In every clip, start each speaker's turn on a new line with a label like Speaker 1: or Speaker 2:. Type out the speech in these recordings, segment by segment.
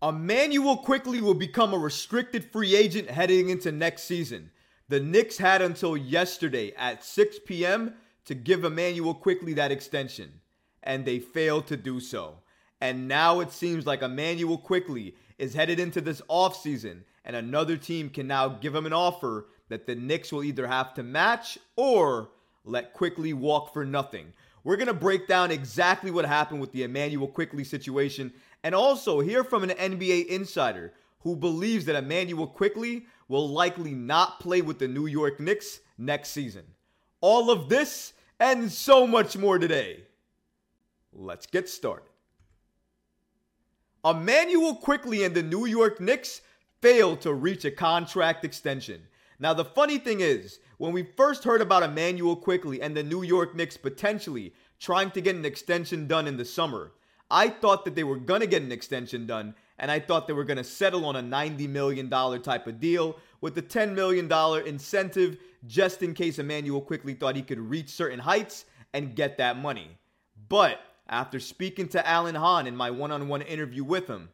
Speaker 1: Immanuel Quickley will become a restricted free agent heading into next season. The Knicks had until yesterday at 6 p.m. to give Immanuel Quickley that extension, and they failed to do so. And now it seems like Immanuel Quickley is headed into this offseason, and another team can now give him an offer that the Knicks will either have to match or let Quickley walk for nothing. We're going to break down exactly what happened with the Immanuel Quickley situation and also hear from an NBA insider who believes that Immanuel Quickley will likely not play with the New York Knicks next season. All of this and so much more today. Let's get started. Immanuel Quickley and the New York Knicks failed to reach a contract extension. Now, the funny thing is, when we first heard about Immanuel Quickley and the New York Knicks potentially trying to get an extension done in the summer, I thought that they were going to get an extension done, and I thought they were going to settle on a $90 million type of deal with the $10 million incentive just in case Immanuel Quickley thought he could reach certain heights and get that money. But after speaking to Alan Hahn in my one on one interview with him,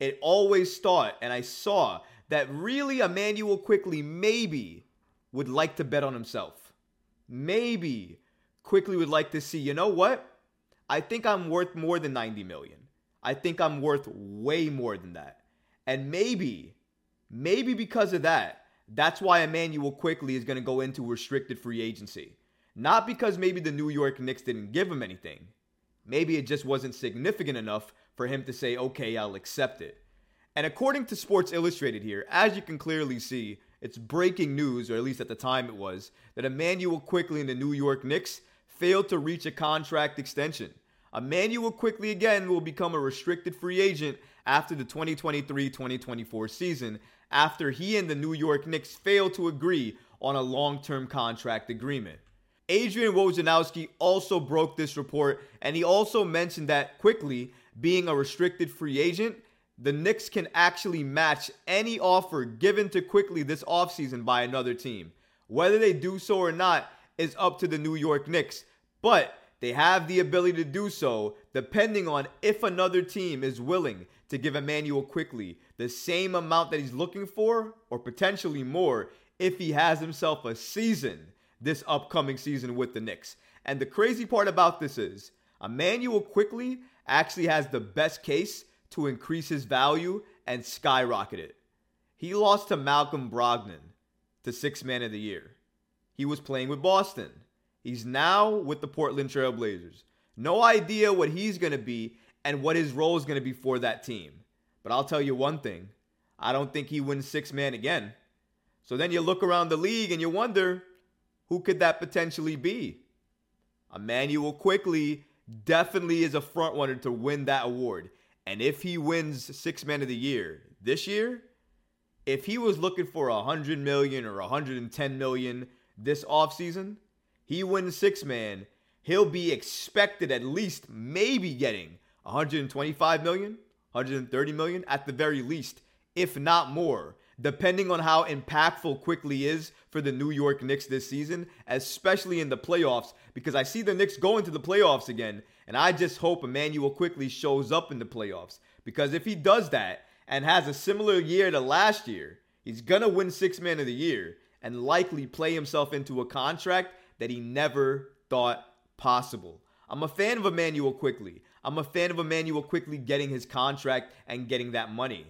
Speaker 1: it always thought, and I saw that really Immanuel Quickley maybe would like to bet on himself. Maybe Quickley would like to see, you know what? I think I'm worth more than 90 million. I think I'm worth way more than that. And maybe, maybe because of that, that's why Immanuel Quickley is going to go into restricted free agency. Not because maybe the New York Knicks didn't give him anything. Maybe it just wasn't significant enough for him to say, okay, I'll accept it. And according to Sports Illustrated here, as you can clearly see, it's breaking news, or at least at the time it was, that Immanuel Quickley and the New York Knicks failed to reach a contract extension. Immanuel Quickley again will become a restricted free agent after the 2023 2024 season, after he and the New York Knicks failed to agree on a long term contract agreement. Adrian Wojnarowski also broke this report, and he also mentioned that Quickley, being a restricted free agent, the Knicks can actually match any offer given to Quickley this offseason by another team. Whether they do so or not is up to the New York Knicks, but they have the ability to do so depending on if another team is willing to give Immanuel Quickley the same amount that he's looking for or potentially more if he has himself a season this upcoming season with the Knicks. And the crazy part about this is Immanuel Quickley actually has the best case to increase his value and skyrocket it. He lost to Malcolm Brogdon to six man of the year. He was playing with Boston. He's now with the Portland Trailblazers. No idea what he's going to be and what his role is going to be for that team. But I'll tell you one thing I don't think he wins six man again. So then you look around the league and you wonder who could that potentially be? Immanuel Quickley definitely is a front runner to win that award. And if he wins six man of the year this year, if he was looking for a 100 million or a 110 million this offseason, he wins six man, he'll be expected at least maybe getting 125 million, 130 million at the very least, if not more, depending on how impactful Quickley is for the New York Knicks this season, especially in the playoffs, because I see the Knicks going to the playoffs again, and I just hope Immanuel Quickley shows up in the playoffs. Because if he does that and has a similar year to last year, he's gonna win six man of the year and likely play himself into a contract that he never thought possible. I'm a fan of Immanuel Quickley. I'm a fan of Immanuel Quickley getting his contract and getting that money.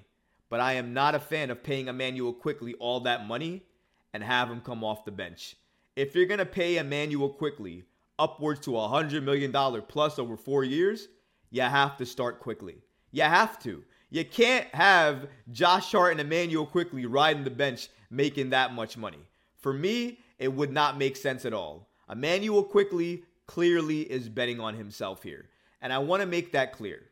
Speaker 1: But I am not a fan of paying Immanuel Quickley all that money and have him come off the bench. If you're going to pay Immanuel Quickley upwards to a $100 million plus over four years, you have to start Quickley. You have to. You can't have Josh Hart and Immanuel Quickley riding the bench making that much money. For me, it would not make sense at all. Immanuel Quickley clearly is betting on himself here. And I want to make that clear.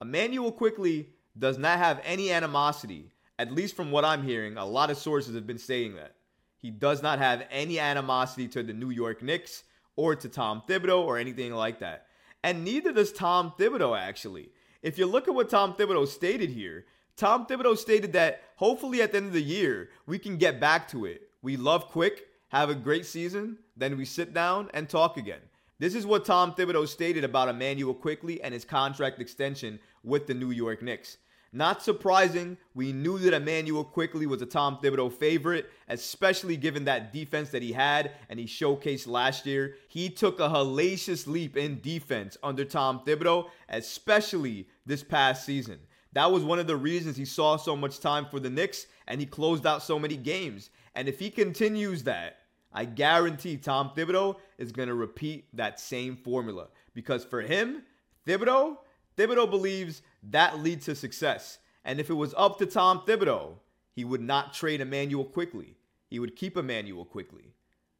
Speaker 1: Immanuel Quickley does not have any animosity, at least from what I'm hearing. A lot of sources have been saying that. He does not have any animosity to the New York Knicks or to Tom Thibodeau or anything like that. And neither does Tom Thibodeau, actually. If you look at what Tom Thibodeau stated here, Tom Thibodeau stated that hopefully at the end of the year, we can get back to it. We love Quick have a great season, then we sit down and talk again. This is what Tom Thibodeau stated about Immanuel Quickley and his contract extension with the New York Knicks. Not surprising, we knew that Immanuel Quickley was a Tom Thibodeau favorite, especially given that defense that he had and he showcased last year. He took a hellacious leap in defense under Tom Thibodeau, especially this past season. That was one of the reasons he saw so much time for the Knicks and he closed out so many games. And if he continues that, I guarantee Tom Thibodeau is going to repeat that same formula because for him, Thibodeau, Thibodeau believes that leads to success. And if it was up to Tom Thibodeau, he would not trade Immanuel Quickley. He would keep Immanuel Quickley.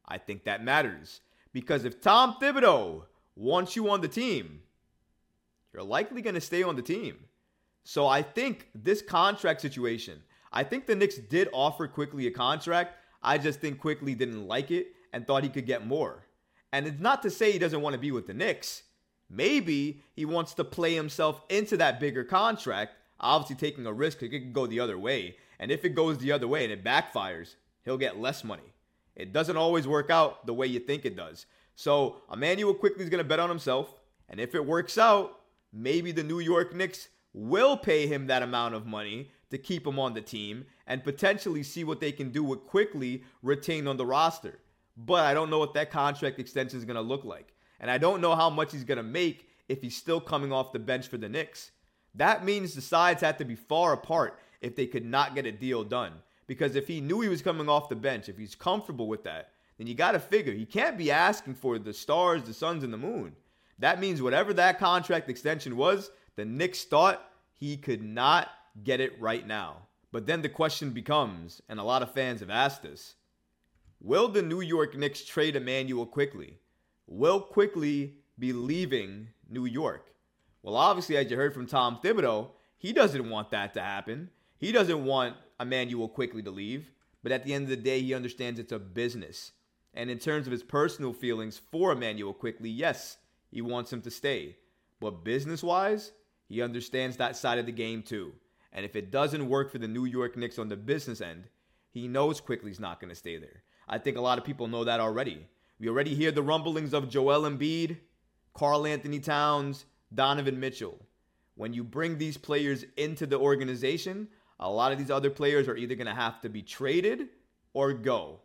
Speaker 1: I think that matters because if Tom Thibodeau wants you on the team, you're likely going to stay on the team. So I think this contract situation, I think the Knicks did offer Quickley a contract. I just think Quickley didn't like it and thought he could get more. And it's not to say he doesn't want to be with the Knicks. Maybe he wants to play himself into that bigger contract, obviously taking a risk. It could go the other way. And if it goes the other way and it backfires, he'll get less money. It doesn't always work out the way you think it does. So Immanuel Quickley is going to bet on himself. And if it works out, maybe the New York Knicks will pay him that amount of money to keep him on the team and potentially see what they can do with Quickley retained on the roster. But I don't know what that contract extension is going to look like. And I don't know how much he's going to make if he's still coming off the bench for the Knicks. That means the sides had to be far apart if they could not get a deal done. Because if he knew he was coming off the bench, if he's comfortable with that, then you got to figure he can't be asking for the stars, the suns, and the moon. That means whatever that contract extension was, the Knicks thought he could not get it right now. But then the question becomes, and a lot of fans have asked this Will the New York Knicks trade Immanuel Quickley? will Quickley be leaving New York? Well, obviously, as you heard from Tom Thibodeau, he doesn't want that to happen. He doesn't want Immanuel Quickley to leave. But at the end of the day, he understands it's a business. And in terms of his personal feelings for Immanuel Quickley, yes, he wants him to stay. But business wise, he understands that side of the game too. And if it doesn't work for the New York Knicks on the business end, he knows Quickley's not going to stay there. I think a lot of people know that already. We already hear the rumblings of Joel Embiid, Karl-Anthony Towns, Donovan Mitchell. When you bring these players into the organization, a lot of these other players are either going to have to be traded or go.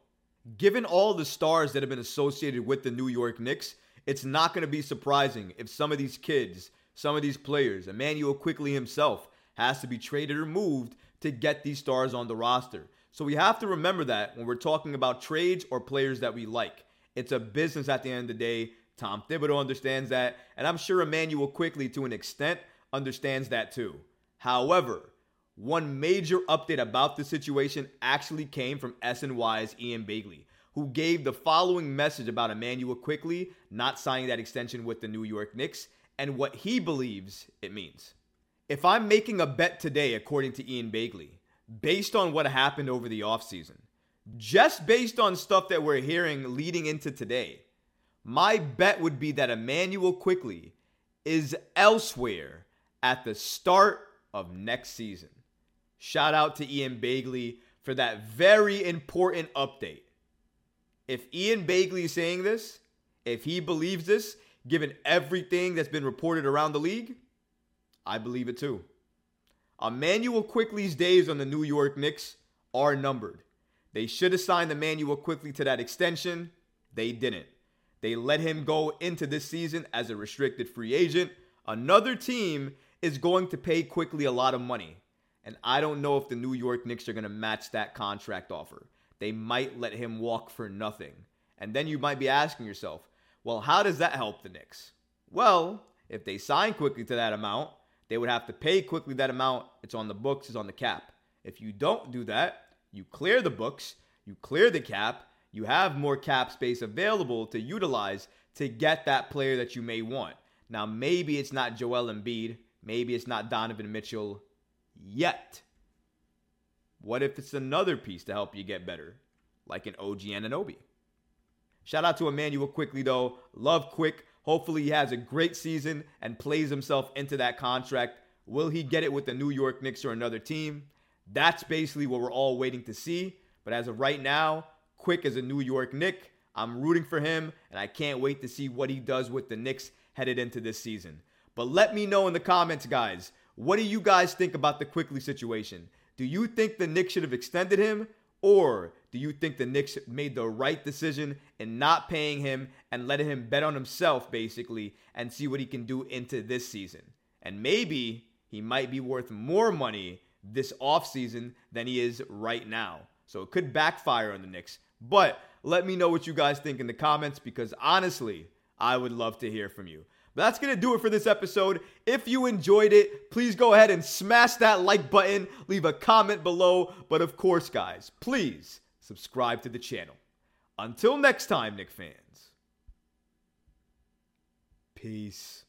Speaker 1: Given all the stars that have been associated with the New York Knicks, it's not going to be surprising if some of these kids, some of these players, Immanuel Quickley himself, has to be traded or moved to get these stars on the roster. So we have to remember that when we're talking about trades or players that we like. It's a business at the end of the day. Tom Thibodeau understands that, and I'm sure Immanuel Quickley, to an extent, understands that too. However, one major update about the situation actually came from SNY's Ian Begley, who gave the following message about Immanuel Quickley not signing that extension with the New York Knicks and what he believes it means. If I'm making a bet today, according to Ian Begley, based on what happened over the offseason, just based on stuff that we're hearing leading into today, my bet would be that Immanuel Quickley is elsewhere at the start of next season. Shout out to Ian Begley for that very important update. If Ian Begley is saying this, if he believes this, given everything that's been reported around the league, I believe it too. Immanuel Quickley's days on the New York Knicks are numbered. They should have signed Immanuel Quickley to that extension. They didn't. They let him go into this season as a restricted free agent. Another team is going to pay Quickley a lot of money. And I don't know if the New York Knicks are going to match that contract offer. They might let him walk for nothing. And then you might be asking yourself, well, how does that help the Knicks? Well, if they sign Quickley to that amount, they would have to pay Quickley that amount. It's on the books, it's on the cap. If you don't do that, you clear the books, you clear the cap, you have more cap space available to utilize to get that player that you may want. Now, maybe it's not Joel Embiid, maybe it's not Donovan Mitchell yet. What if it's another piece to help you get better, like an OG Anunoby? Shout out to Immanuel Quickley, though. Love Quick. Hopefully, he has a great season and plays himself into that contract. Will he get it with the New York Knicks or another team? That's basically what we're all waiting to see. But as of right now, Quick as a New York Knick, I'm rooting for him, and I can't wait to see what he does with the Knicks headed into this season. But let me know in the comments, guys. What do you guys think about the Quickley situation? Do you think the Knicks should have extended him? Or do you think the Knicks made the right decision in not paying him and letting him bet on himself, basically, and see what he can do into this season? And maybe he might be worth more money this offseason than he is right now. So it could backfire on the Knicks. But let me know what you guys think in the comments because honestly, I would love to hear from you. That's going to do it for this episode. If you enjoyed it, please go ahead and smash that like button, leave a comment below. But of course, guys, please subscribe to the channel. Until next time, Knick fans. Peace.